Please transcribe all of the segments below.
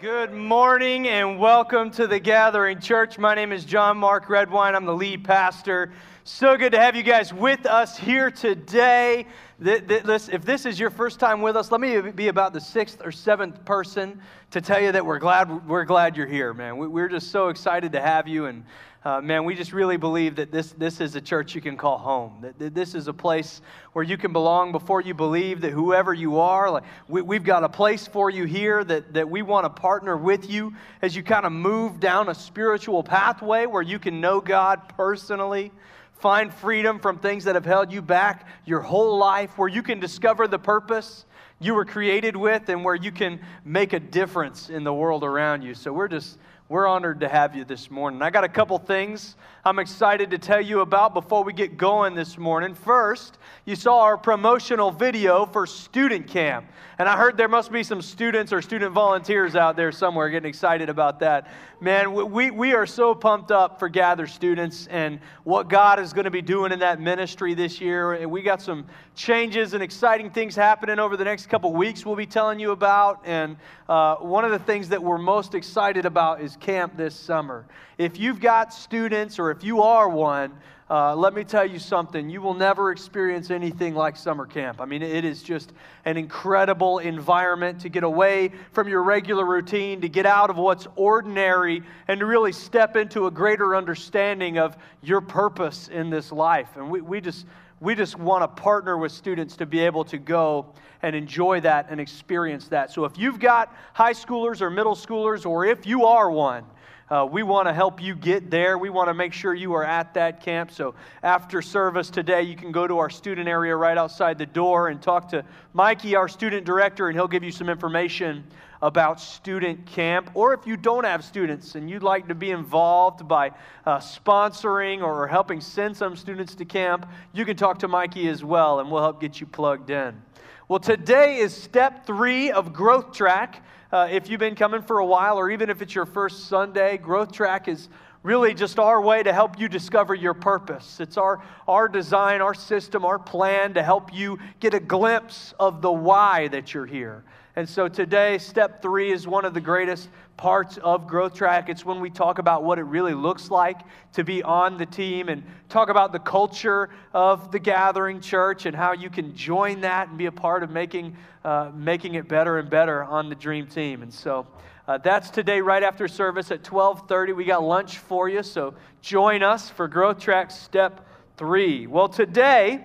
Good morning and welcome to the Gathering Church. My name is John Mark Redwine. I'm the lead pastor. So good to have you guys with us here today. If this is your first time with us, let me be about the sixth or seventh person to tell you that we're glad we're glad you're here, man. We're just so excited to have you and uh, man, we just really believe that this, this is a church you can call home. That, that, this is a place where you can belong before you believe that whoever you are, like we, have got a place for you here that, that we want to partner with you as you kind of move down a spiritual pathway where you can know God personally, find freedom from things that have held you back your whole life, where you can discover the purpose you were created with, and where you can make a difference in the world around you. So we're just we're honored to have you this morning. I got a couple things I'm excited to tell you about before we get going this morning. First, you saw our promotional video for student camp. And I heard there must be some students or student volunteers out there somewhere getting excited about that. Man, we, we are so pumped up for Gather students and what God is going to be doing in that ministry this year. And we got some changes and exciting things happening over the next couple weeks we'll be telling you about. And uh, one of the things that we're most excited about is camp this summer. If you've got students or if you are one, uh, let me tell you something. You will never experience anything like summer camp. I mean, it is just an incredible environment to get away from your regular routine, to get out of what's ordinary, and to really step into a greater understanding of your purpose in this life. And we, we just. We just want to partner with students to be able to go and enjoy that and experience that. So, if you've got high schoolers or middle schoolers, or if you are one, uh, we want to help you get there. We want to make sure you are at that camp. So after service today, you can go to our student area right outside the door and talk to Mikey, our student director, and he'll give you some information about student camp. Or if you don't have students and you'd like to be involved by uh, sponsoring or helping send some students to camp, you can talk to Mikey as well, and we'll help get you plugged in. Well, today is step three of Growth Track. Uh, if you've been coming for a while, or even if it's your first Sunday, Growth Track is really just our way to help you discover your purpose. It's our, our design, our system, our plan to help you get a glimpse of the why that you're here. And so today, step three is one of the greatest parts of Growth Track. It's when we talk about what it really looks like to be on the team and talk about the culture of the gathering church and how you can join that and be a part of making, uh, making it better and better on the dream team. And so uh, that's today right after service at 1230. We got lunch for you, so join us for Growth Track step three. Well, today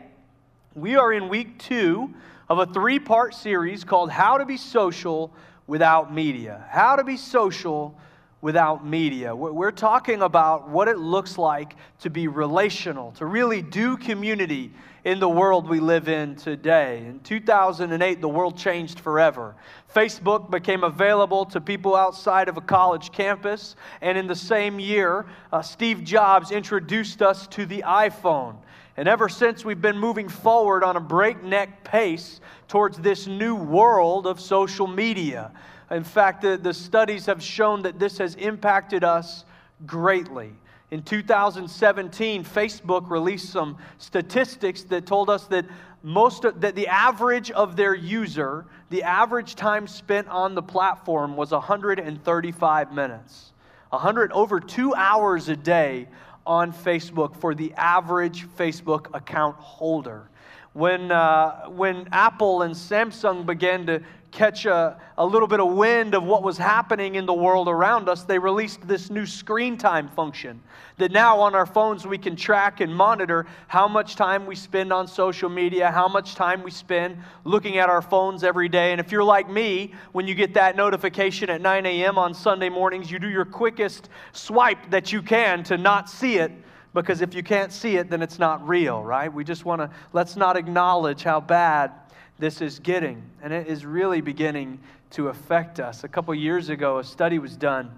we are in week two of a three part series called How to Be Social Without Media. How to Be Social Without Media. We're talking about what it looks like to be relational, to really do community in the world we live in today. In 2008, the world changed forever. Facebook became available to people outside of a college campus, and in the same year, uh, Steve Jobs introduced us to the iPhone. And ever since, we've been moving forward on a breakneck pace towards this new world of social media. In fact, the, the studies have shown that this has impacted us greatly. In 2017, Facebook released some statistics that told us that most of, that the average of their user, the average time spent on the platform was 135 minutes. 100 over 2 hours a day on Facebook for the average Facebook account holder. When, uh, when Apple and Samsung began to catch a, a little bit of wind of what was happening in the world around us, they released this new screen time function that now on our phones we can track and monitor how much time we spend on social media, how much time we spend looking at our phones every day. And if you're like me, when you get that notification at 9 a.m. on Sunday mornings, you do your quickest swipe that you can to not see it because if you can't see it, then it's not real, right? We just want to, let's not acknowledge how bad this is getting. And it is really beginning to affect us. A couple years ago, a study was done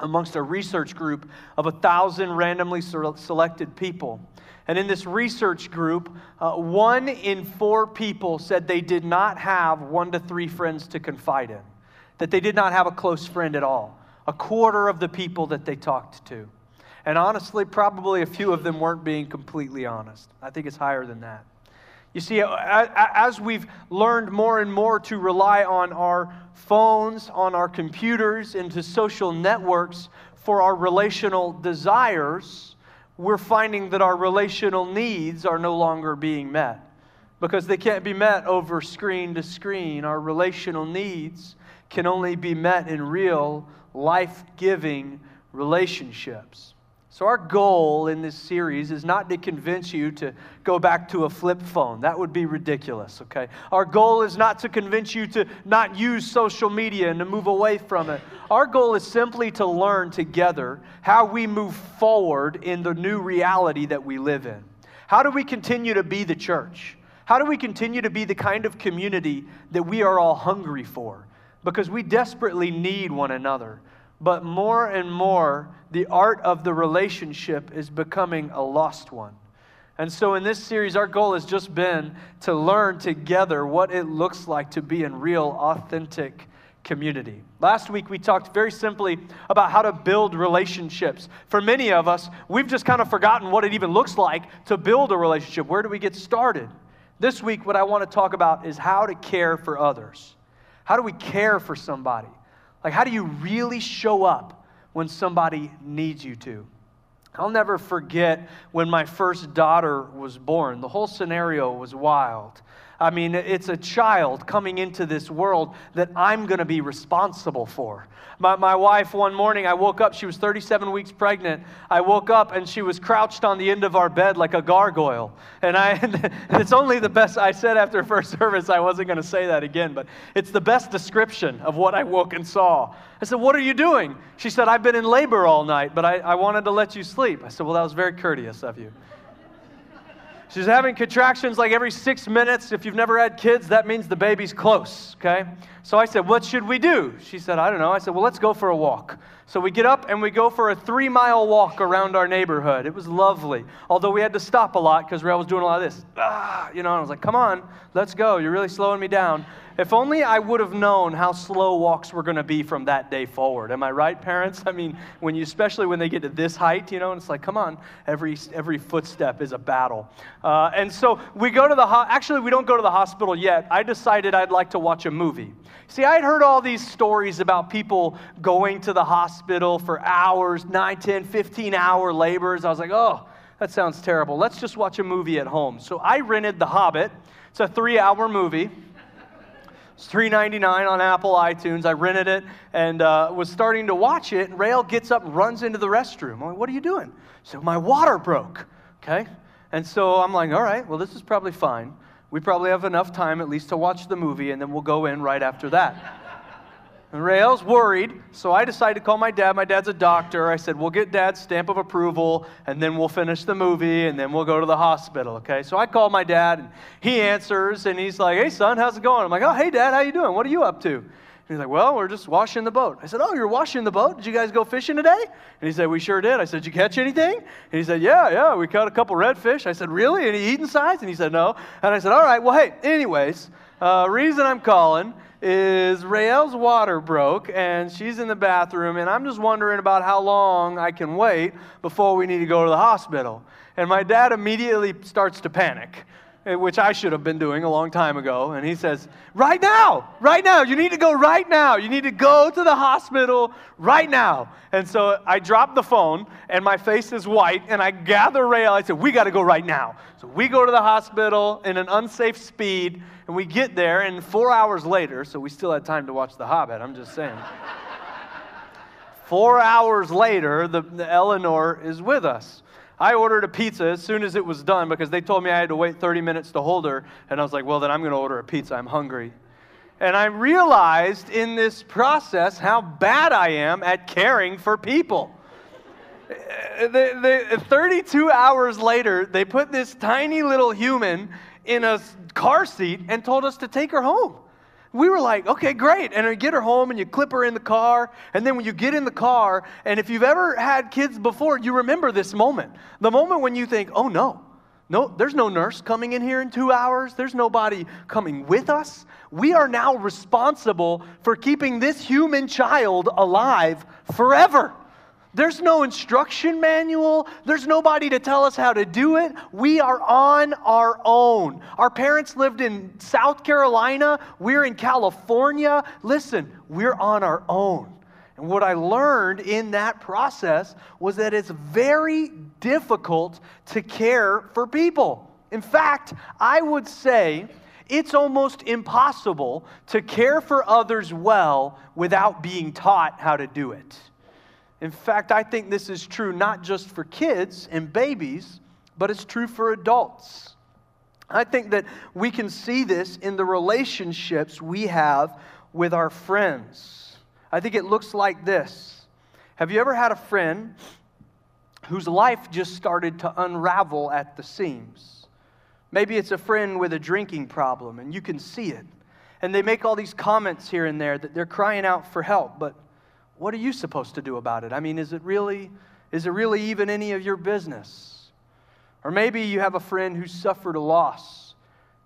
amongst a research group of a thousand randomly selected people. And in this research group, uh, one in four people said they did not have one to three friends to confide in, that they did not have a close friend at all. A quarter of the people that they talked to. And honestly, probably a few of them weren't being completely honest. I think it's higher than that. You see, as we've learned more and more to rely on our phones, on our computers, into social networks for our relational desires, we're finding that our relational needs are no longer being met because they can't be met over screen to screen. Our relational needs can only be met in real, life giving relationships. So, our goal in this series is not to convince you to go back to a flip phone. That would be ridiculous, okay? Our goal is not to convince you to not use social media and to move away from it. Our goal is simply to learn together how we move forward in the new reality that we live in. How do we continue to be the church? How do we continue to be the kind of community that we are all hungry for? Because we desperately need one another. But more and more, the art of the relationship is becoming a lost one. And so, in this series, our goal has just been to learn together what it looks like to be in real, authentic community. Last week, we talked very simply about how to build relationships. For many of us, we've just kind of forgotten what it even looks like to build a relationship. Where do we get started? This week, what I want to talk about is how to care for others. How do we care for somebody? Like, how do you really show up when somebody needs you to? I'll never forget when my first daughter was born. The whole scenario was wild. I mean, it's a child coming into this world that I'm going to be responsible for. My, my wife, one morning, I woke up, she was 37 weeks pregnant. I woke up and she was crouched on the end of our bed like a gargoyle. And, I, and it's only the best, I said after first service, I wasn't going to say that again, but it's the best description of what I woke and saw. I said, What are you doing? She said, I've been in labor all night, but I, I wanted to let you sleep. I said, Well, that was very courteous of you. She's having contractions like every six minutes. If you've never had kids, that means the baby's close, okay? So I said, What should we do? She said, I don't know. I said, Well, let's go for a walk. So we get up and we go for a three mile walk around our neighborhood. It was lovely. Although we had to stop a lot because Rael was doing a lot of this. Ah, you know, I was like, Come on, let's go. You're really slowing me down. If only I would have known how slow walks were going to be from that day forward. Am I right, parents? I mean, when you, especially when they get to this height, you know, and it's like, come on, every every footstep is a battle. Uh, and so we go to the ho- actually we don't go to the hospital yet. I decided I'd like to watch a movie. See, I had heard all these stories about people going to the hospital for hours, 9, 10, 15 hour labors. I was like, oh, that sounds terrible. Let's just watch a movie at home. So I rented The Hobbit. It's a three hour movie. It's $3.99 on Apple iTunes. I rented it and uh, was starting to watch it. And Rael gets up runs into the restroom. I'm like, what are you doing? So my water broke. Okay. And so I'm like, all right, well, this is probably fine. We probably have enough time at least to watch the movie, and then we'll go in right after that. And Rael's worried, so I decided to call my dad. My dad's a doctor. I said, We'll get dad's stamp of approval, and then we'll finish the movie, and then we'll go to the hospital, okay? So I call my dad, and he answers, and he's like, Hey, son, how's it going? I'm like, Oh, hey, dad, how you doing? What are you up to? And he's like, Well, we're just washing the boat. I said, Oh, you're washing the boat? Did you guys go fishing today? And he said, We sure did. I said, Did you catch anything? And he said, Yeah, yeah, we caught a couple redfish. I said, Really? Any eating size? And he said, No. And I said, All right, well, hey, anyways, uh, reason I'm calling is Rael's water broke and she's in the bathroom, and I'm just wondering about how long I can wait before we need to go to the hospital. And my dad immediately starts to panic, Eh, which I should have been doing a long time ago. And he says, Right now, right now, you need to go right now. You need to go to the hospital right now. And so I drop the phone, and my face is white, and I gather Rael. I said, We got to go right now. So we go to the hospital in an unsafe speed. And we get there, and four hours later, so we still had time to watch The Hobbit, I'm just saying. four hours later, the, the Eleanor is with us. I ordered a pizza as soon as it was done because they told me I had to wait 30 minutes to hold her. And I was like, well, then I'm going to order a pizza. I'm hungry. And I realized in this process how bad I am at caring for people. Uh, the, the, 32 hours later, they put this tiny little human in a car seat and told us to take her home. We were like, okay, great. And you get her home and you clip her in the car. And then when you get in the car, and if you've ever had kids before, you remember this moment. The moment when you think, oh no, no, there's no nurse coming in here in two hours. There's nobody coming with us. We are now responsible for keeping this human child alive forever. There's no instruction manual. There's nobody to tell us how to do it. We are on our own. Our parents lived in South Carolina. We're in California. Listen, we're on our own. And what I learned in that process was that it's very difficult to care for people. In fact, I would say it's almost impossible to care for others well without being taught how to do it. In fact, I think this is true not just for kids and babies, but it's true for adults. I think that we can see this in the relationships we have with our friends. I think it looks like this Have you ever had a friend whose life just started to unravel at the seams? Maybe it's a friend with a drinking problem and you can see it. And they make all these comments here and there that they're crying out for help, but what are you supposed to do about it? I mean, is it really is it really even any of your business? Or maybe you have a friend who suffered a loss.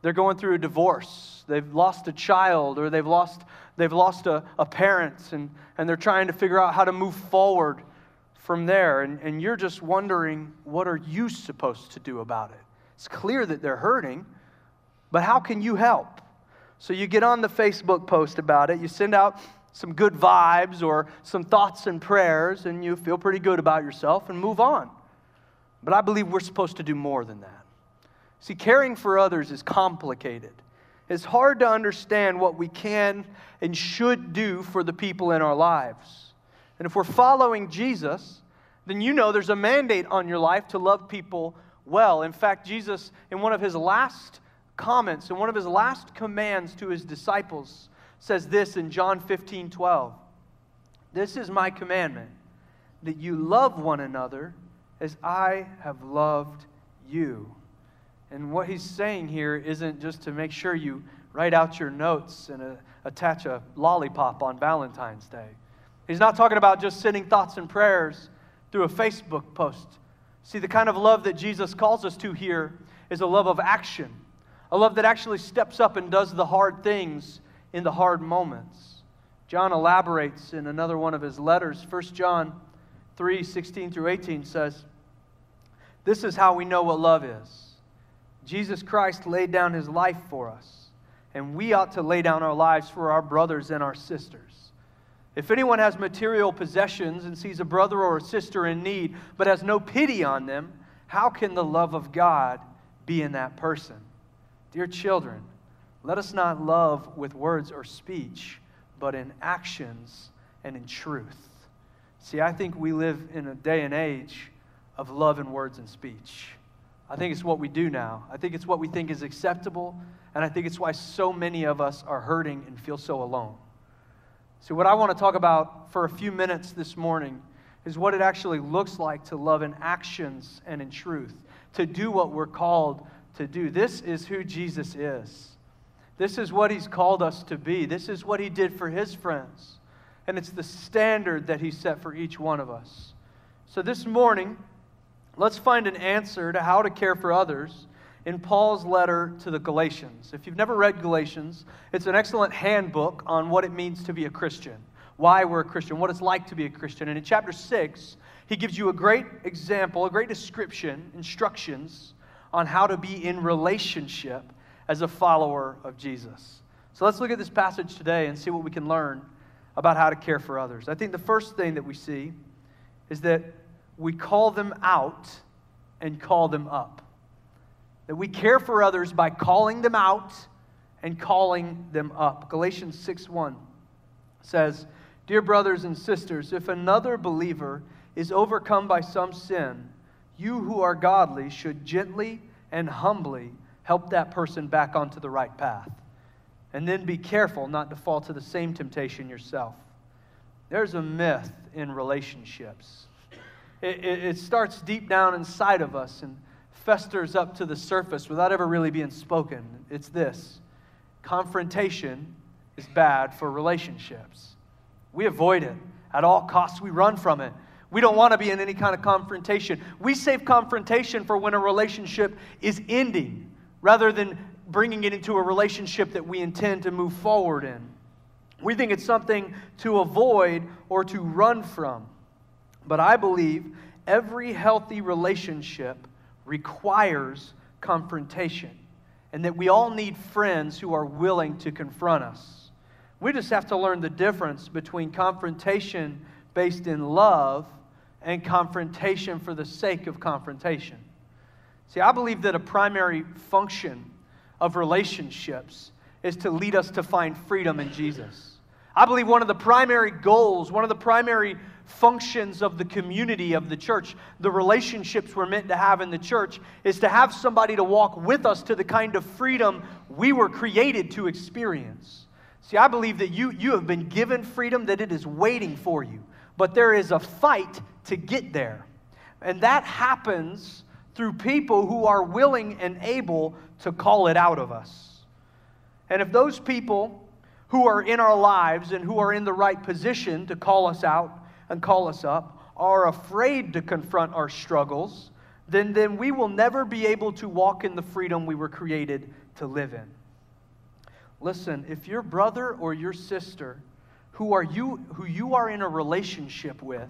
They're going through a divorce. They've lost a child or they've lost they've lost a, a parent and, and they're trying to figure out how to move forward from there. And, and you're just wondering, what are you supposed to do about it? It's clear that they're hurting, but how can you help? So you get on the Facebook post about it, you send out some good vibes or some thoughts and prayers, and you feel pretty good about yourself and move on. But I believe we're supposed to do more than that. See, caring for others is complicated. It's hard to understand what we can and should do for the people in our lives. And if we're following Jesus, then you know there's a mandate on your life to love people well. In fact, Jesus, in one of his last comments, in one of his last commands to his disciples, says this in John 15 12. This is my commandment, that you love one another as I have loved you. And what he's saying here isn't just to make sure you write out your notes and uh, attach a lollipop on Valentine's Day. He's not talking about just sending thoughts and prayers through a Facebook post. See, the kind of love that Jesus calls us to here is a love of action, a love that actually steps up and does the hard things in the hard moments. John elaborates in another one of his letters. 1 John 3 16 through 18 says, This is how we know what love is. Jesus Christ laid down his life for us, and we ought to lay down our lives for our brothers and our sisters. If anyone has material possessions and sees a brother or a sister in need, but has no pity on them, how can the love of God be in that person? Dear children, let us not love with words or speech, but in actions and in truth. See, I think we live in a day and age of love in words and speech. I think it's what we do now. I think it's what we think is acceptable, and I think it's why so many of us are hurting and feel so alone. See, what I want to talk about for a few minutes this morning is what it actually looks like to love in actions and in truth, to do what we're called to do. This is who Jesus is. This is what he's called us to be. This is what he did for his friends. And it's the standard that he set for each one of us. So this morning, let's find an answer to how to care for others in Paul's letter to the Galatians. If you've never read Galatians, it's an excellent handbook on what it means to be a Christian, why we're a Christian, what it's like to be a Christian. And in chapter 6, he gives you a great example, a great description, instructions on how to be in relationship as a follower of Jesus. So let's look at this passage today and see what we can learn about how to care for others. I think the first thing that we see is that we call them out and call them up. That we care for others by calling them out and calling them up. Galatians 6 1 says, Dear brothers and sisters, if another believer is overcome by some sin, you who are godly should gently and humbly help that person back onto the right path. And then be careful not to fall to the same temptation yourself. There's a myth in relationships. It, it, it, starts deep down inside of us and festers up to the surface without ever really being spoken. It's this confrontation is bad for relationships. We avoid it at all costs, we run from it. We don't want to be in any kind of confrontation. We save confrontation for when a relationship is ending rather than bringing it into a relationship that we intend to move forward in. We think it's something to avoid or to run from. But I believe every healthy relationship requires confrontation, and that we all need friends who are willing to confront us. We just have to learn the difference between confrontation based in love and confrontation for the sake of confrontation. See, I believe that a primary function of relationships is to lead us to find freedom in Jesus. I believe one of the primary goals, one of the primary functions of the community of the church, the relationships we're meant to have in the church, is to have somebody to walk with us to the kind of freedom we were created to experience. See, I believe that you, you have been given freedom, that it is waiting for you, but there is a fight to get there. And that happens through people who are willing and able to call it out of us. And if those people who are in our lives and who are in the right position to call us out and call us up are afraid to confront our struggles, then, then we will never be able to walk in the freedom we were created to live in. Listen, if your brother or your sister who, are you, who you are in a relationship with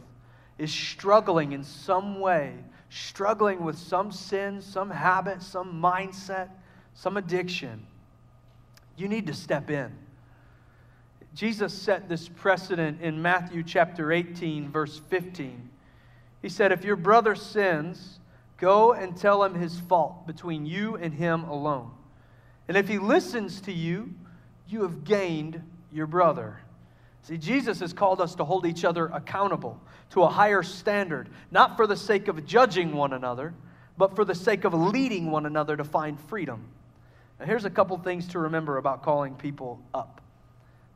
is struggling in some way, struggling with some sin, some habit, some mindset, some addiction, you need to step in. Jesus set this precedent in Matthew chapter 18, verse 15. He said, If your brother sins, go and tell him his fault between you and him alone. And if he listens to you, you have gained your brother. See, Jesus has called us to hold each other accountable to a higher standard, not for the sake of judging one another, but for the sake of leading one another to find freedom. Now, here's a couple things to remember about calling people up.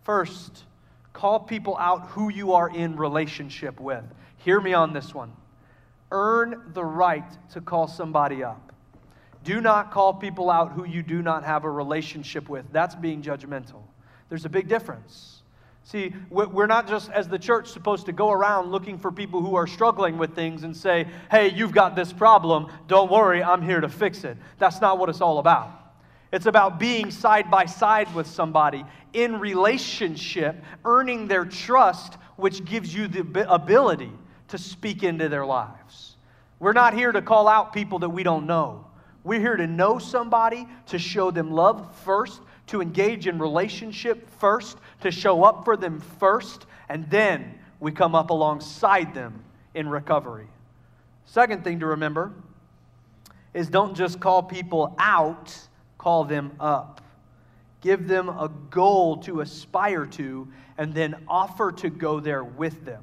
First, call people out who you are in relationship with. Hear me on this one. Earn the right to call somebody up. Do not call people out who you do not have a relationship with. That's being judgmental. There's a big difference. See, we're not just, as the church, supposed to go around looking for people who are struggling with things and say, hey, you've got this problem. Don't worry, I'm here to fix it. That's not what it's all about. It's about being side by side with somebody in relationship, earning their trust, which gives you the ability to speak into their lives. We're not here to call out people that we don't know. We're here to know somebody, to show them love first, to engage in relationship first, to show up for them first, and then we come up alongside them in recovery. Second thing to remember is don't just call people out call them up. Give them a goal to aspire to, and then offer to go there with them.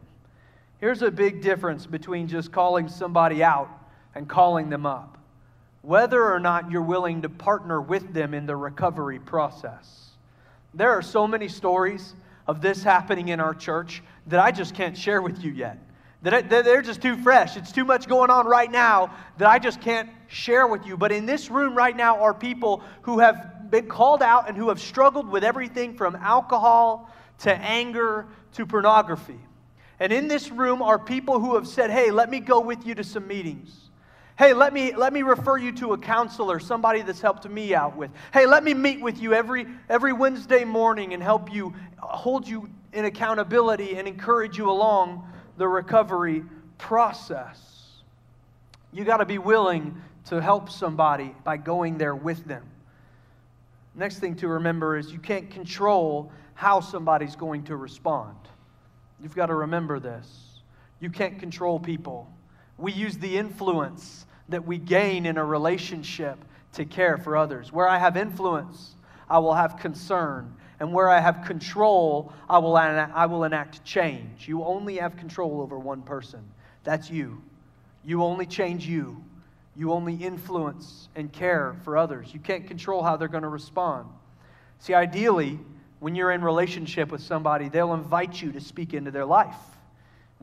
Here's a big difference between just calling somebody out and calling them up whether or not you're willing to partner with them in the recovery process. There are so many stories of this happening in our church that I just can't share with you yet. That they're just too fresh. It's too much going on right now that I just can't share with you. But in this room right now are people who have been called out and who have struggled with everything from alcohol to anger to pornography. And in this room are people who have said, Hey, let me go with you to some meetings. Hey, let me, let me refer you to a counselor, somebody that's helped me out with. Hey, let me meet with you every, every Wednesday morning and help you, uh, hold you in accountability and encourage you along the recovery process. You got to be willing to help somebody by going there with them. Next thing to remember is you can't control how somebody's going to respond. You've got to remember this. You can't control people. We use the influence that we gain in a relationship to care for others. Where I have influence, I will have concern and where I have control, I will, I will enact change. You only have control over one person. That's you. You only change you. You only influence and care for others. You can't control how they're going to respond. See, ideally, when you're in relationship with somebody, they'll invite you to speak into their life.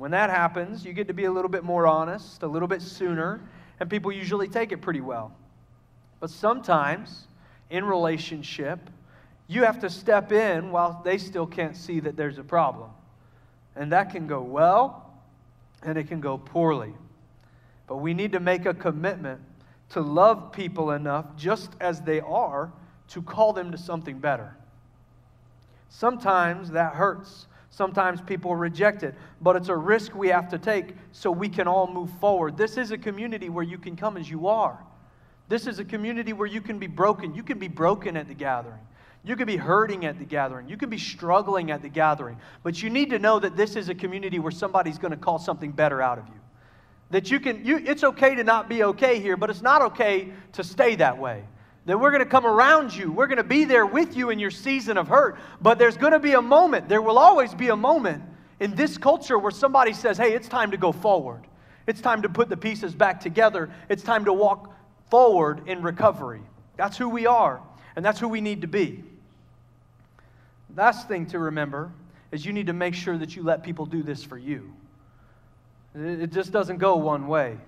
When that happens, you get to be a little bit more honest, a little bit sooner, and people usually take it pretty well. But sometimes in relationship, you have to step in while they still can't see that there's a problem. And that can go well and it can go poorly. But we need to make a commitment to love people enough, just as they are, to call them to something better. Sometimes that hurts. Sometimes people reject it, but it's a risk we have to take so we can all move forward. This is a community where you can come as you are. This is a community where you can be broken. You can be broken at the gathering. You can be hurting at the gathering. You can be struggling at the gathering. But you need to know that this is a community where somebody's going to call something better out of you. That you can, you, it's okay to not be okay here, but it's not okay to stay that way. That we're going to come around you. We're going to be there with you in your season of hurt. But there's going to be a moment, there will always be a moment in this culture where somebody says, hey, it's time to go forward. It's time to put the pieces back together. It's time to walk forward in recovery. That's who we are, and that's who we need to be. Last thing to remember is you need to make sure that you let people do this for you. It just doesn't go one way.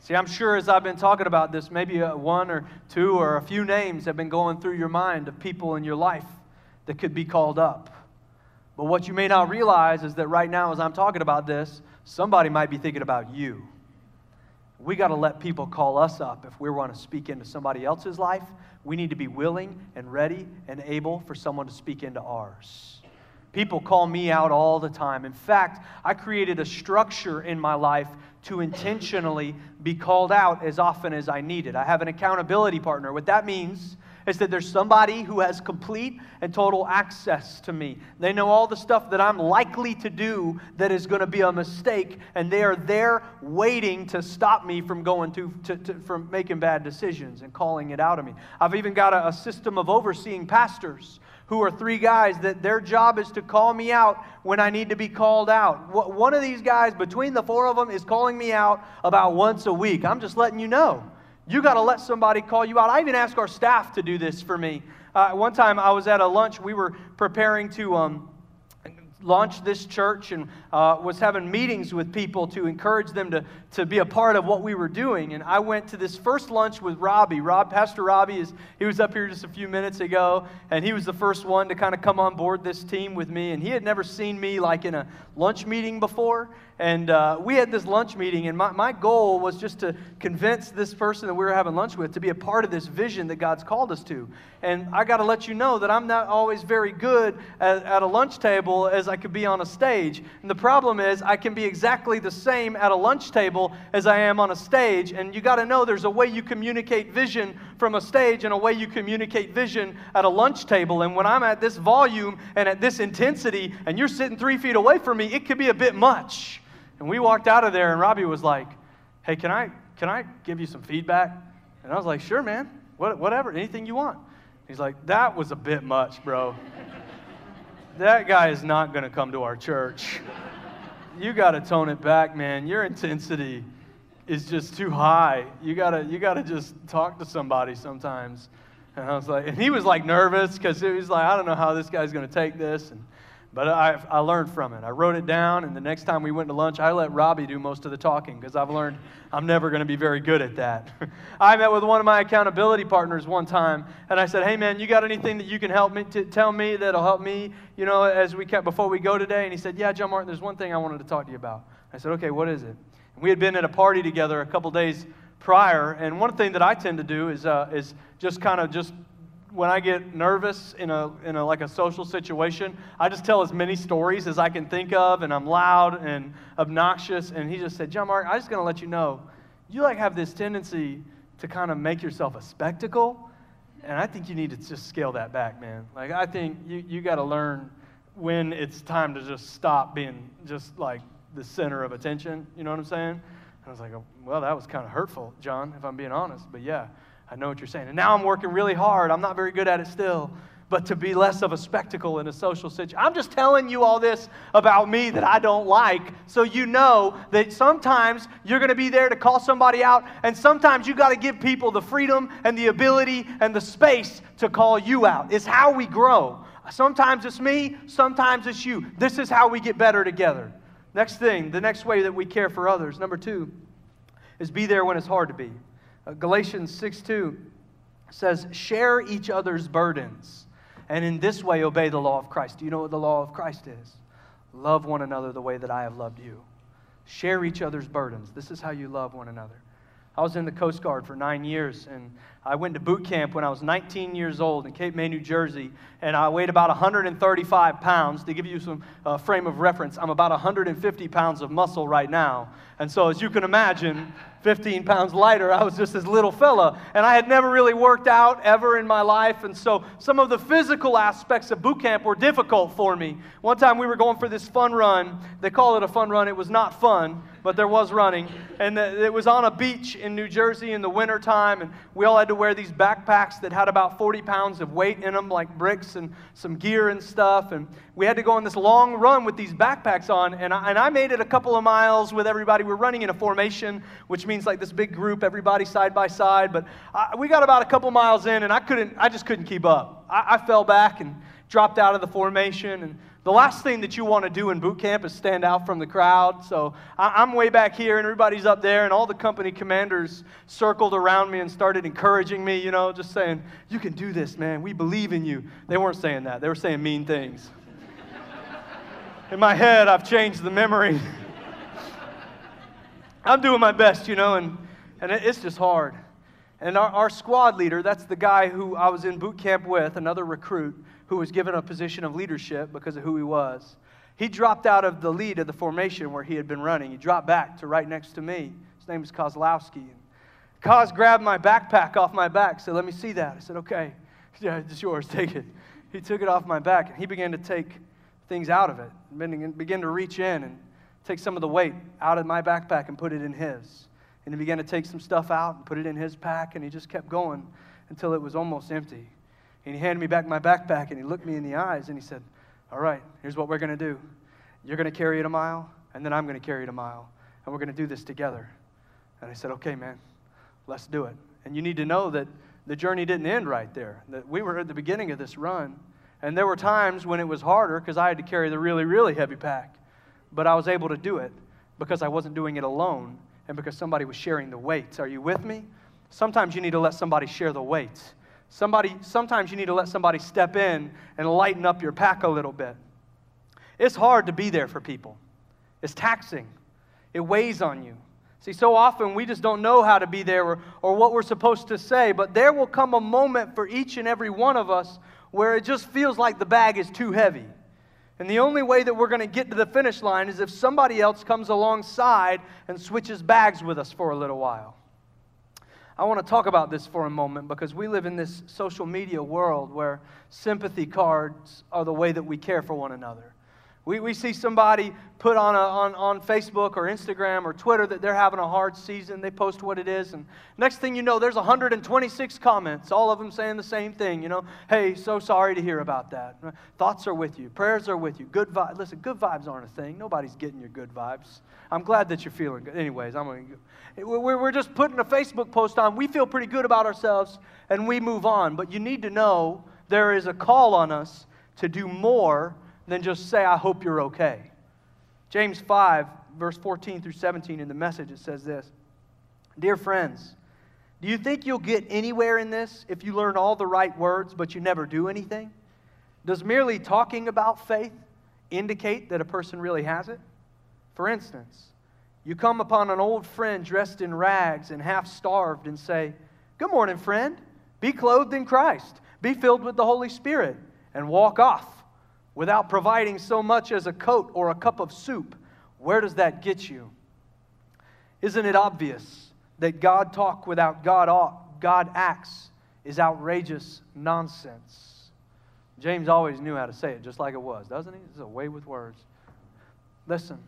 See, I'm sure as I've been talking about this, maybe one or two or a few names have been going through your mind of people in your life that could be called up. But what you may not realize is that right now, as I'm talking about this, somebody might be thinking about you. We got to let people call us up if we want to speak into somebody else's life. We need to be willing and ready and able for someone to speak into ours. People call me out all the time. In fact, I created a structure in my life to intentionally be called out as often as I need it. I have an accountability partner. What that means is that there's somebody who has complete and total access to me. They know all the stuff that I'm likely to do that is going to be a mistake, and they are there waiting to stop me from going to, to, to from making bad decisions and calling it out of me. I've even got a, a system of overseeing pastors who are three guys that their job is to call me out when I need to be called out. One of these guys, between the four of them, is calling me out about once a week. I'm just letting you know. You got to let somebody call you out. I even ask our staff to do this for me. Uh, one time I was at a lunch, we were preparing to. Um, launched this church and uh, was having meetings with people to encourage them to, to be a part of what we were doing. And I went to this first lunch with Robbie. Rob, Pastor Robbie, is, he was up here just a few minutes ago, and he was the first one to kind of come on board this team with me. And he had never seen me like in a lunch meeting before. And uh, we had this lunch meeting, and my, my goal was just to convince this person that we were having lunch with to be a part of this vision that God's called us to. And I got to let you know that I'm not always very good at, at, a lunch table as I could be on a stage. And the problem is, I can be exactly the same at a lunch table as I am on a stage. And you got to know there's a way you communicate vision from a stage and a way you communicate vision at a lunch table. And when I'm at this volume and at this intensity, and you're sitting three feet away from me, it could be a bit much. And we walked out of there, and Robbie was like, Hey, can I, can I give you some feedback? And I was like, Sure, man. What, whatever, anything you want. He's like, That was a bit much, bro. that guy is not going to come to our church. You got to tone it back, man. Your intensity is just too high. You got to you got to just talk to somebody sometimes. And I was like, and he was like nervous because he was like, I don't know how this guy's to take this. And but I, I learned from it. I wrote it down, and the next time we went to lunch, I let Robbie do most of the talking because I've learned I'm never going to be very good at that. I met with one of my accountability partners one time, and I said, "Hey, man, you got anything that you can help me to tell me that'll help me, you know, as we kept before we go today?" And he said, "Yeah, John Martin, there's one thing I wanted to talk to you about." I said, "Okay, what is it?" We had been at a party together a couple days prior, and one thing that I tend to do is uh, is just kind of just when I get nervous in a, in a like a social situation, I just tell as many stories as I can think of, and I'm loud and obnoxious. And he just said, John Mark, I'm just gonna let you know, you like have this tendency to kind of make yourself a spectacle, and I think you need to just scale that back, man. Like I think you you got to learn when it's time to just stop being just like the center of attention. You know what I'm saying? And I was like, oh, well, that was kind of hurtful, John, if I'm being honest. But yeah. I know what you're saying. And now I'm working really hard. I'm not very good at it still. But to be less of a spectacle in a social situation. I'm just telling you all this about me that I don't like so you know that sometimes you're going to be there to call somebody out, and sometimes you got to give people the freedom and the ability and the space to call you out. It's how we grow. Sometimes it's me, sometimes it's you. This is how we get better together. Next thing, the next way that we care for others, number two, is be there when it's hard to be. Uh, Galatians 6 2 says, Share each other's burdens, and in this way obey the law of Christ. Do you know what the law of Christ is? Love one another the way that I have loved you. Share each other's burdens. This is how you love one another. I was in the Coast Guard for nine years, and I went to boot camp when I was 19 years old in Cape May, New Jersey, and I weighed about 135 pounds. To give you some uh, frame of reference, I'm about 150 pounds of muscle right now. And so, as you can imagine, 15 pounds lighter, I was just this little fella. And I had never really worked out ever in my life. And so, some of the physical aspects of boot camp were difficult for me. One time we were going for this fun run. They call it a fun run. It was not fun but there was running. And it was on a beach in New Jersey in the wintertime, and we all had to wear these backpacks that had about 40 pounds of weight in them, like bricks and some gear and stuff. And we had to go on this long run with these backpacks on, and I, and I made it a couple of miles with everybody. We're running in a formation, which means like this big group, everybody side by side. But I, we got about a couple miles in, and I couldn't, I just couldn't keep up. I, I fell back and dropped out of the formation and the last thing that you want to do in boot camp is stand out from the crowd. So I'm way back here, and everybody's up there, and all the company commanders circled around me and started encouraging me, you know, just saying, You can do this, man. We believe in you. They weren't saying that, they were saying mean things. in my head, I've changed the memory. I'm doing my best, you know, and, and it's just hard. And our, our squad leader, that's the guy who I was in boot camp with, another recruit who was given a position of leadership because of who he was. He dropped out of the lead of the formation where he had been running. He dropped back to right next to me. His name is Kozlowski. Koz grabbed my backpack off my back, said, Let me see that. I said, Okay. Yeah, it's yours. Take it. He took it off my back, and he began to take things out of it, began to reach in and take some of the weight out of my backpack and put it in his. And he began to take some stuff out and put it in his pack, and he just kept going until it was almost empty. And he handed me back my backpack and he looked me in the eyes and he said, All right, here's what we're going to do. You're going to carry it a mile, and then I'm going to carry it a mile. And we're going to do this together. And I said, Okay, man, let's do it. And you need to know that the journey didn't end right there, that we were at the beginning of this run. And there were times when it was harder because I had to carry the really, really heavy pack. But I was able to do it because I wasn't doing it alone and because somebody was sharing the weights. Are you with me? Sometimes you need to let somebody share the weights. Somebody, sometimes you need to let somebody step in and lighten up your pack a little bit. It's hard to be there for people. It's taxing. It weighs on you. See, so often we just don't know how to be there or, or what we're supposed to say, but there will come a moment for each and every one of us where it just feels like the bag is too heavy. And the only way that we're going to get to the finish line is if somebody else comes alongside and switches bags with us for a little while. I want to talk about this for a moment because we live in this social media world where sympathy cards are the way that we care for one another. We, we see somebody put on, a, on, on Facebook or Instagram or Twitter that they're having a hard season. They post what it is. And next thing you know, there's 126 comments, all of them saying the same thing. You know, hey, so sorry to hear about that. Thoughts are with you. Prayers are with you. Good vibes. Listen, good vibes aren't a thing. Nobody's getting your good vibes. I'm glad that you're feeling good. Anyways, I'm going to. We're just putting a Facebook post on. We feel pretty good about ourselves and we move on. But you need to know there is a call on us to do more than just say, I hope you're okay. James 5, verse 14 through 17 in the message, it says this Dear friends, do you think you'll get anywhere in this if you learn all the right words but you never do anything? Does merely talking about faith indicate that a person really has it? For instance, you come upon an old friend dressed in rags and half starved and say, Good morning, friend. Be clothed in Christ. Be filled with the Holy Spirit and walk off without providing so much as a coat or a cup of soup, where does that get you? Isn't it obvious that God talk without God, God acts is outrageous nonsense? James always knew how to say it just like it was, doesn't he? It's a way with words. Listen,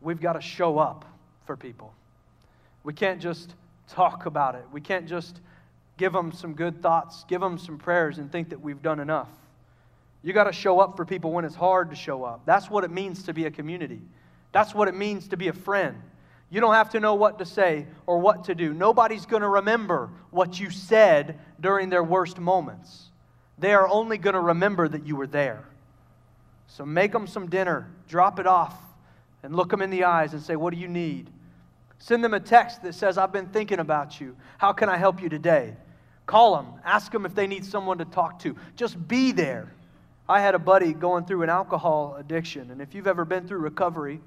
we've got to show up for people. We can't just talk about it. We can't just give them some good thoughts, give them some prayers, and think that we've done enough. You got to show up for people when it's hard to show up. That's what it means to be a community. That's what it means to be a friend. You don't have to know what to say or what to do. Nobody's going to remember what you said during their worst moments. They are only going to remember that you were there. So make them some dinner, drop it off, and look them in the eyes and say, What do you need? Send them a text that says, I've been thinking about you. How can I help you today? Call them, ask them if they need someone to talk to. Just be there. I had a buddy going through an alcohol addiction, and if you've ever been through recovery,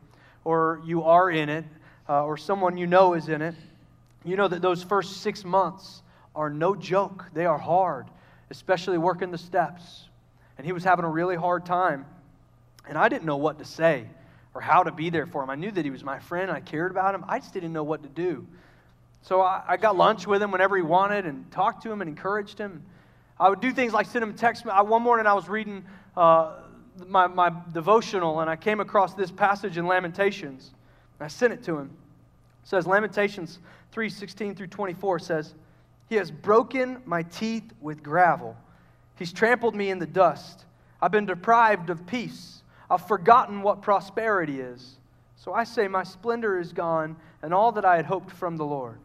or you are in it, uh, or someone you know is in it, you know that those first six months are no joke, they are hard, especially working the steps. And he was having a really hard time. And I didn't know what to say or how to be there for him. I knew that he was my friend, I cared about him. I just didn't know what to do. So I, I got lunch with him whenever he wanted and talked to him and encouraged him. I would do things like send him a text. I, one morning I was reading uh, my, my devotional and I came across this passage in Lamentations. I sent it to him. It says, Lamentations 3 16 through 24 says, He has broken my teeth with gravel. He's trampled me in the dust. I've been deprived of peace. I've forgotten what prosperity is. So I say, My splendor is gone, and all that I had hoped from the Lord.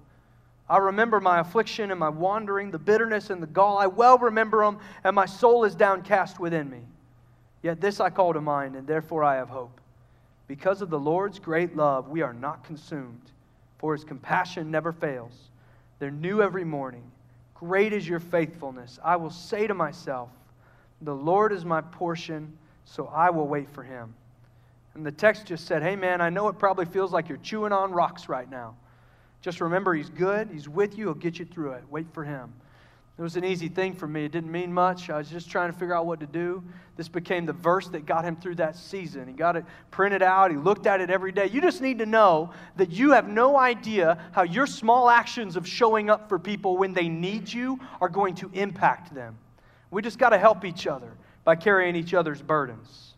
I remember my affliction and my wandering, the bitterness and the gall. I well remember them, and my soul is downcast within me. Yet this I call to mind, and therefore I have hope. Because of the Lord's great love, we are not consumed, for his compassion never fails. They're new every morning. Great is your faithfulness. I will say to myself, The Lord is my portion so I will wait for him. And the text just said, Hey, man, I know it probably feels like you're chewing on rocks right now. Just remember, he's good. He's with you. He'll get you through it. Wait for him. It was an easy thing for me. It didn't mean much. I was just trying to figure out what to do. This became the verse that got him through that season. He got it printed out. He looked at it every day. You just need to know that you have no idea how your small actions of showing up for people when they need you are going to impact them. We just got to help each other by carrying each other's burdens,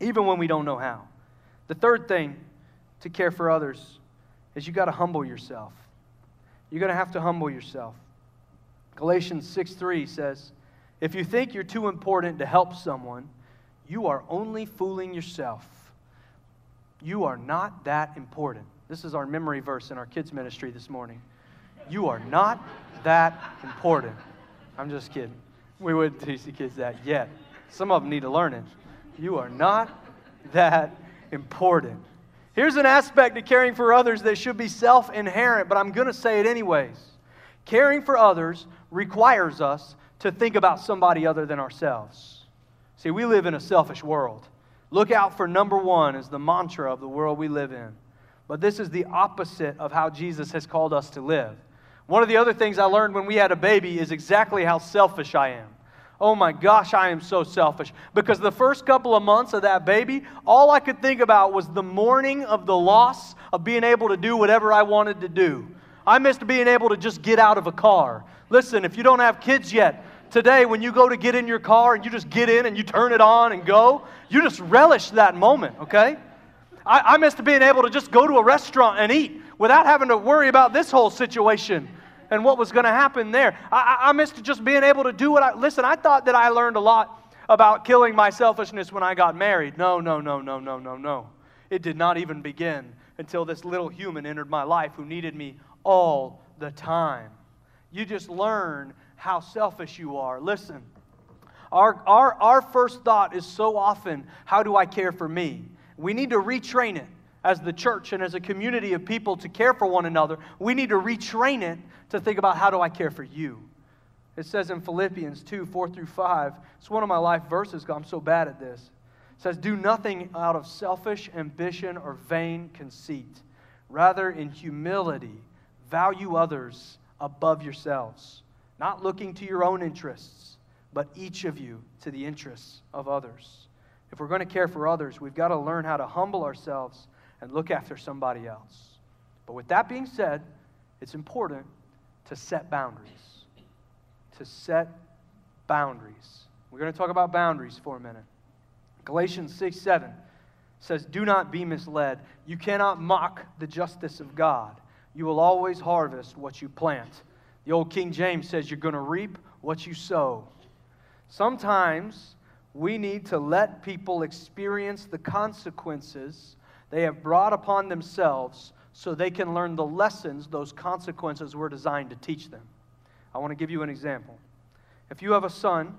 even when we don't know how. The third thing to care for others is you got to humble yourself. You're going to have to humble yourself. Galatians 6 3 says, If you think you're too important to help someone, you are only fooling yourself. You are not that important. This is our memory verse in our kids' ministry this morning. You are not that important. I'm just kidding. We wouldn't teach the kids that yet. Some of them need to learn it. You are not that important. Here's an aspect of caring for others that should be self inherent, but I'm going to say it anyways. Caring for others requires us to think about somebody other than ourselves. See, we live in a selfish world. Look out for number one is the mantra of the world we live in. But this is the opposite of how Jesus has called us to live. One of the other things I learned when we had a baby is exactly how selfish I am. Oh my gosh, I am so selfish. Because the first couple of months of that baby, all I could think about was the mourning of the loss of being able to do whatever I wanted to do. I missed being able to just get out of a car. Listen, if you don't have kids yet, today when you go to get in your car and you just get in and you turn it on and go, you just relish that moment, okay? I, I missed being able to just go to a restaurant and eat without having to worry about this whole situation and what was going to happen there. I, I missed just being able to do what I. Listen, I thought that I learned a lot about killing my selfishness when I got married. No, no, no, no, no, no, no. It did not even begin until this little human entered my life who needed me all the time. You just learn how selfish you are. Listen, our, our, our first thought is so often, how do I care for me? We need to retrain it as the church and as a community of people to care for one another. We need to retrain it to think about how do I care for you? It says in Philippians 2 4 through 5, it's one of my life verses I'm so bad at this. It says, Do nothing out of selfish ambition or vain conceit. Rather, in humility, value others above yourselves, not looking to your own interests, but each of you to the interests of others. If we're going to care for others, we've got to learn how to humble ourselves and look after somebody else. But with that being said, it's important to set boundaries. To set boundaries. We're going to talk about boundaries for a minute. Galatians 6 7 says, Do not be misled. You cannot mock the justice of God. You will always harvest what you plant. The old King James says, You're going to reap what you sow. Sometimes we need to let people experience the consequences they have brought upon themselves so they can learn the lessons those consequences were designed to teach them. I want to give you an example. If you have a son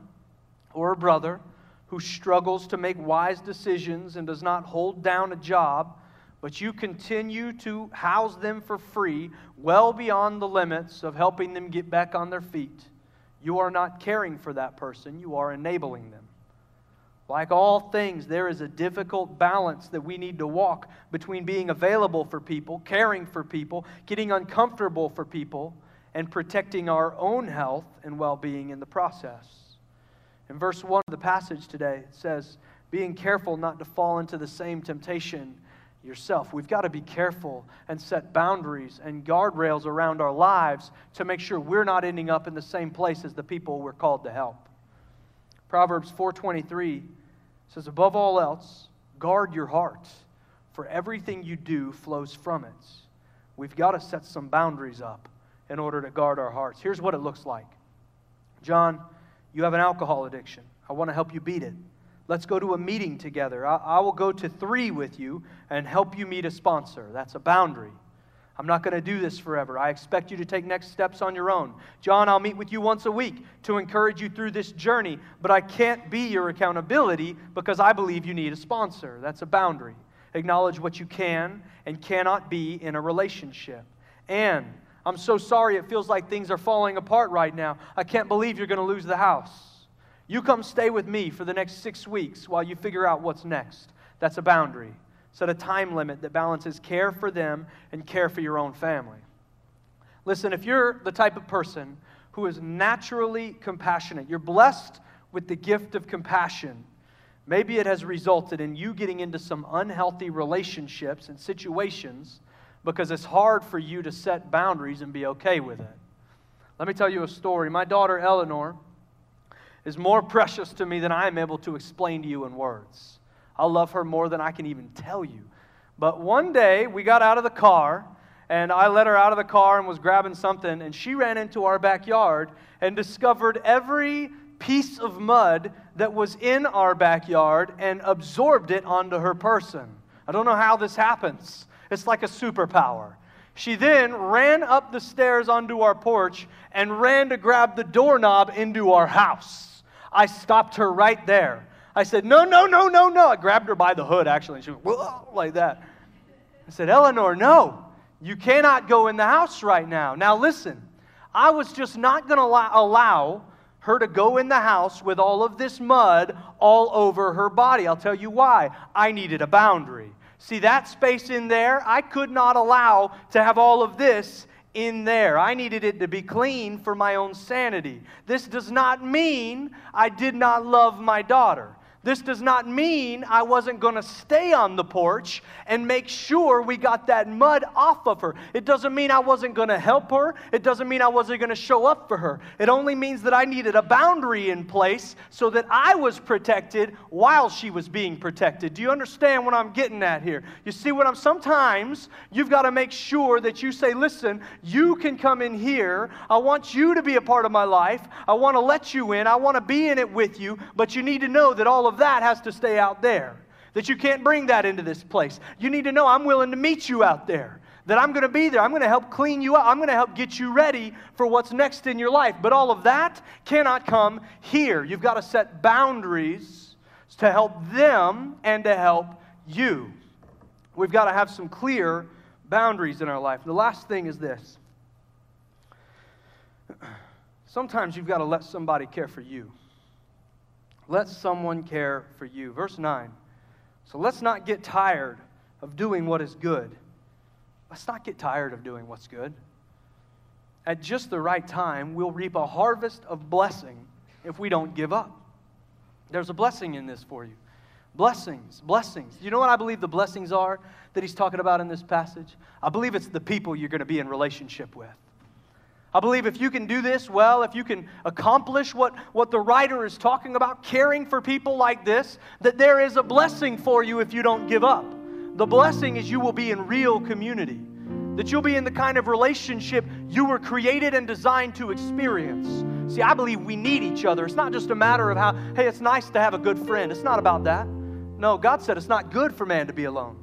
or a brother who struggles to make wise decisions and does not hold down a job, but you continue to house them for free, well beyond the limits of helping them get back on their feet, you are not caring for that person, you are enabling them. Like all things, there is a difficult balance that we need to walk between being available for people, caring for people, getting uncomfortable for people, and protecting our own health and well being in the process. In verse 1 of the passage today, it says, being careful not to fall into the same temptation yourself. We've got to be careful and set boundaries and guardrails around our lives to make sure we're not ending up in the same place as the people we're called to help. Proverbs 4:23 says above all else, guard your heart, for everything you do flows from it. We've got to set some boundaries up in order to guard our hearts. Here's what it looks like. John, you have an alcohol addiction. I want to help you beat it. Let's go to a meeting together. I, I will go to three with you and help you meet a sponsor. That's a boundary. I'm not going to do this forever. I expect you to take next steps on your own. John, I'll meet with you once a week to encourage you through this journey, but I can't be your accountability because I believe you need a sponsor. That's a boundary. Acknowledge what you can and cannot be in a relationship. And I'm so sorry it feels like things are falling apart right now. I can't believe you're going to lose the house. You come stay with me for the next six weeks while you figure out what's next. That's a boundary. Set a time limit that balances care for them and care for your own family. Listen, if you're the type of person who is naturally compassionate, you're blessed with the gift of compassion. Maybe it has resulted in you getting into some unhealthy relationships and situations because it's hard for you to set boundaries and be okay with it. Let me tell you a story. My daughter Eleanor is more precious to me than I am able to explain to you in words. I love her more than I can even tell you. But one day we got out of the car and I let her out of the car and was grabbing something, and she ran into our backyard and discovered every piece of mud that was in our backyard and absorbed it onto her person. I don't know how this happens. It's like a superpower. She then ran up the stairs onto our porch and ran to grab the doorknob into our house. I stopped her right there. I said, No, no, no, no, no. I grabbed her by the hood, actually, and she went, Whoa, like that. I said, Eleanor, no, you cannot go in the house right now. Now, listen, I was just not going to allow her to go in the house with all of this mud all over her body. I'll tell you why. I needed a boundary. See that space in there? I could not allow to have all of this in there. I needed it to be clean for my own sanity. This does not mean I did not love my daughter. This does not mean I wasn't going to stay on the porch and make sure we got that mud off of her. It doesn't mean I wasn't going to help her. It doesn't mean I wasn't going to show up for her. It only means that I needed a boundary in place so that I was protected while she was being protected. Do you understand what I'm getting at here? You see what I'm sometimes you've got to make sure that you say, "Listen, you can come in here. I want you to be a part of my life. I want to let you in. I want to be in it with you, but you need to know that all of of that has to stay out there. That you can't bring that into this place. You need to know I'm willing to meet you out there. That I'm going to be there. I'm going to help clean you up. I'm going to help get you ready for what's next in your life. But all of that cannot come here. You've got to set boundaries to help them and to help you. We've got to have some clear boundaries in our life. The last thing is this sometimes you've got to let somebody care for you. Let someone care for you. Verse 9. So let's not get tired of doing what is good. Let's not get tired of doing what's good. At just the right time, we'll reap a harvest of blessing if we don't give up. There's a blessing in this for you. Blessings, blessings. You know what I believe the blessings are that he's talking about in this passage? I believe it's the people you're going to be in relationship with. I believe if you can do this well, if you can accomplish what, what the writer is talking about, caring for people like this, that there is a blessing for you if you don't give up. The blessing is you will be in real community, that you'll be in the kind of relationship you were created and designed to experience. See, I believe we need each other. It's not just a matter of how, hey, it's nice to have a good friend. It's not about that. No, God said it's not good for man to be alone.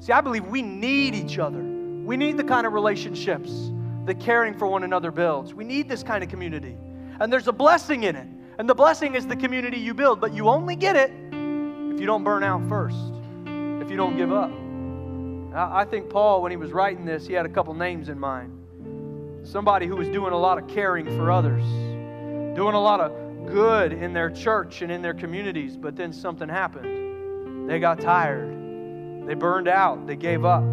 See, I believe we need each other. We need the kind of relationships that caring for one another builds. We need this kind of community. And there's a blessing in it. And the blessing is the community you build, but you only get it if you don't burn out first, if you don't give up. I think Paul, when he was writing this, he had a couple names in mind. Somebody who was doing a lot of caring for others, doing a lot of good in their church and in their communities, but then something happened. They got tired, they burned out, they gave up.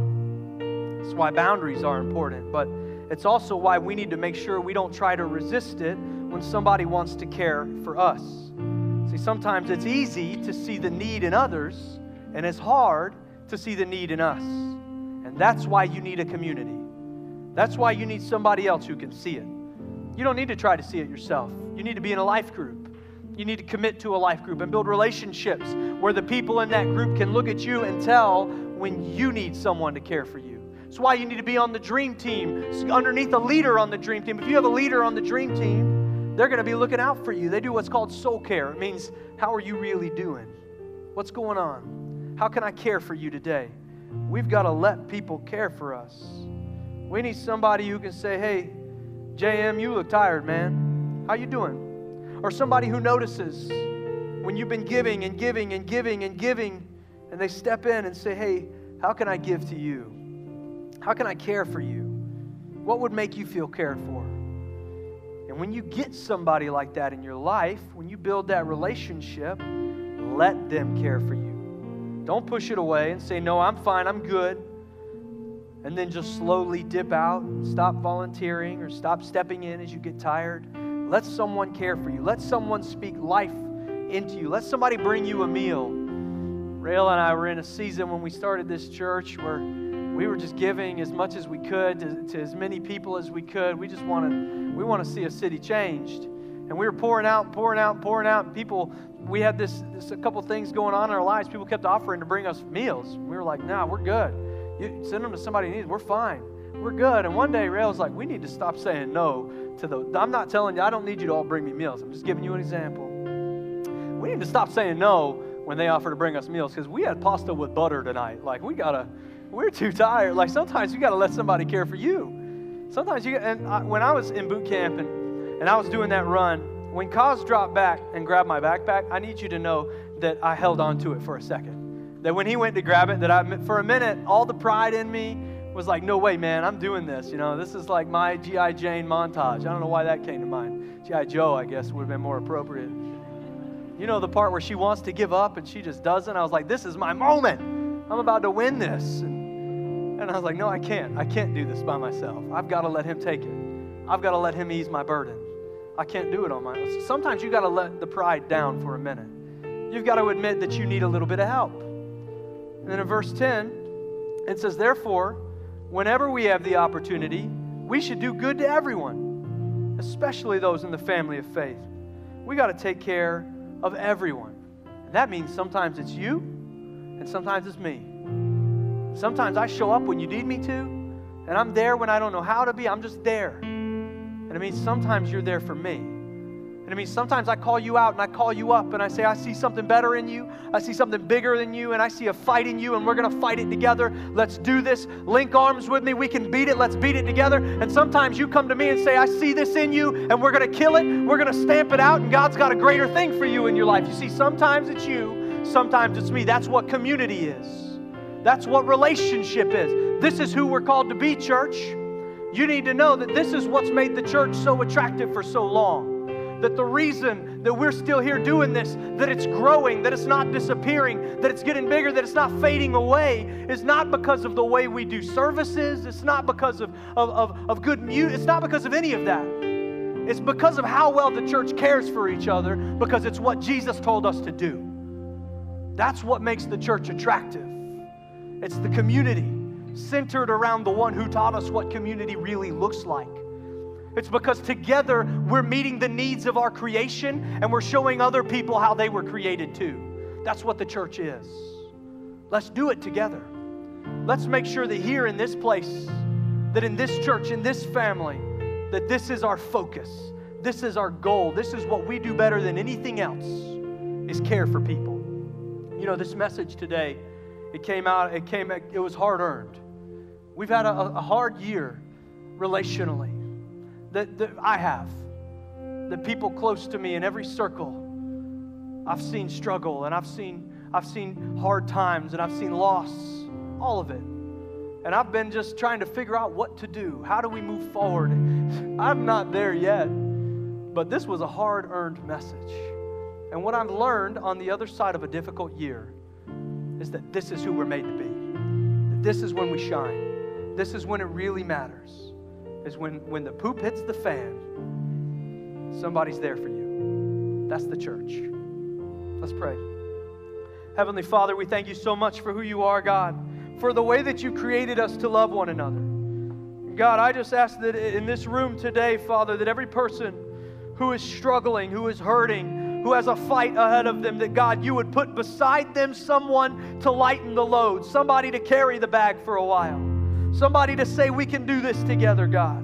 That's why boundaries are important. But It's also why we need to make sure we don't try to resist it when somebody wants to care for us. See, sometimes it's easy to see the need in others, and it's hard to see the need in us. And that's why you need a community. That's why you need somebody else who can see it. You don't need to try to see it yourself. You need to be in a life group. You need to commit to a life group and build relationships where the people in that group can look at you and tell when you need someone to care for you. That's why you need to be on the dream team, underneath a leader on the dream team. If you have a leader on the dream team, they're going to be looking out for you. They do what's called soul care. It means, how are you really doing? What's going on? How can I care for you today? We've got to let people care for us. We need somebody who can say, hey, JM, you look tired, man. How you doing? Or somebody who notices when you've been giving and giving and giving and giving, and they step in and say, hey, how can I give to you? How can I care for you? What would make you feel cared for? And when you get somebody like that in your life, when you build that relationship, let them care for you. Don't push it away and say, No, I'm fine, I'm good and then just slowly dip out, stop volunteering, or stop stepping in as you get tired. Let someone care for you. Let someone speak life into you. Let somebody bring you a meal. Rael and I were in a season when we started this church where we were just giving as much as we could to, to as many people as we could. We just wanted, we want to see a city changed. And we were pouring out, pouring out, pouring out. People, we had this, this a couple things going on in our lives. People kept offering to bring us meals. We were like, nah, we're good. You send them to somebody who needs. We're fine. We're good. And one day, Ray was like, we need to stop saying no to the. I'm not telling you. I don't need you to all bring me meals. I'm just giving you an example. We need to stop saying no when they offer to bring us meals because we had pasta with butter tonight. Like we gotta. We're too tired. Like sometimes you gotta let somebody care for you. Sometimes you. And I, when I was in boot camp and and I was doing that run, when Cos dropped back and grabbed my backpack, I need you to know that I held on to it for a second that when he went to grab it, that I, for a minute, all the pride in me was like, no way, man, I'm doing this. You know, this is like my G.I. Jane montage. I don't know why that came to mind. G.I. Joe, I guess, would have been more appropriate. You know, the part where she wants to give up and she just doesn't? I was like, this is my moment. I'm about to win this. And, and I was like, no, I can't. I can't do this by myself. I've got to let him take it. I've got to let him ease my burden. I can't do it on my own. Sometimes you've got to let the pride down for a minute. You've got to admit that you need a little bit of help. And then in verse 10, it says, Therefore, whenever we have the opportunity, we should do good to everyone, especially those in the family of faith. We got to take care of everyone. And that means sometimes it's you, and sometimes it's me. Sometimes I show up when you need me to, and I'm there when I don't know how to be. I'm just there. And it means sometimes you're there for me. And it means sometimes I call you out and I call you up and I say, I see something better in you. I see something bigger than you and I see a fight in you and we're going to fight it together. Let's do this. Link arms with me. We can beat it. Let's beat it together. And sometimes you come to me and say, I see this in you and we're going to kill it. We're going to stamp it out and God's got a greater thing for you in your life. You see, sometimes it's you, sometimes it's me. That's what community is. That's what relationship is. This is who we're called to be, church. You need to know that this is what's made the church so attractive for so long that the reason that we're still here doing this, that it's growing, that it's not disappearing, that it's getting bigger, that it's not fading away, is not because of the way we do services. It's not because of, of, of, of good music. It's not because of any of that. It's because of how well the church cares for each other, because it's what Jesus told us to do. That's what makes the church attractive. It's the community centered around the one who taught us what community really looks like. It's because together we're meeting the needs of our creation and we're showing other people how they were created too. That's what the church is. Let's do it together. Let's make sure that here in this place, that in this church, in this family, that this is our focus. This is our goal. This is what we do better than anything else is care for people. You know, this message today, it came out, it came, it was hard earned. We've had a, a hard year relationally that, that I have, The people close to me in every circle, I've seen struggle and I've seen, I've seen hard times and I've seen loss, all of it. And I've been just trying to figure out what to do. How do we move forward? I'm not there yet, but this was a hard earned message. And what I've learned on the other side of a difficult year is that this is who we're made to be. That this is when we shine. This is when it really matters. is when, when the poop hits the fan, somebody's there for you. That's the church. Let's pray. Heavenly Father, we thank you so much for who you are, God, for the way that you created us to love one another. God, I just ask that in this room today, Father, that every person who is struggling, who is hurting, who has a fight ahead of them, that God, you would put beside them someone to lighten the load, somebody to carry the bag for a while, somebody to say, We can do this together, God.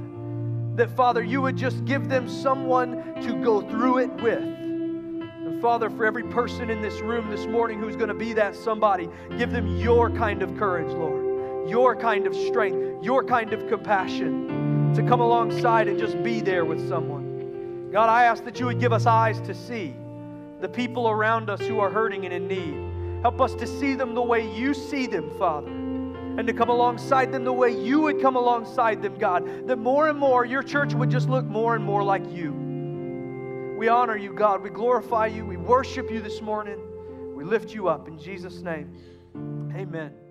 That, Father, you would just give them someone to go through it with. And, Father, for every person in this room this morning who's going to be that somebody, give them your kind of courage, Lord, your kind of strength, your kind of compassion to come alongside and just be there with someone. God, I ask that you would give us eyes to see the people around us who are hurting and in need. Help us to see them the way you see them, Father, and to come alongside them the way you would come alongside them, God. That more and more your church would just look more and more like you. We honor you, God. We glorify you. We worship you this morning. We lift you up in Jesus' name. Amen.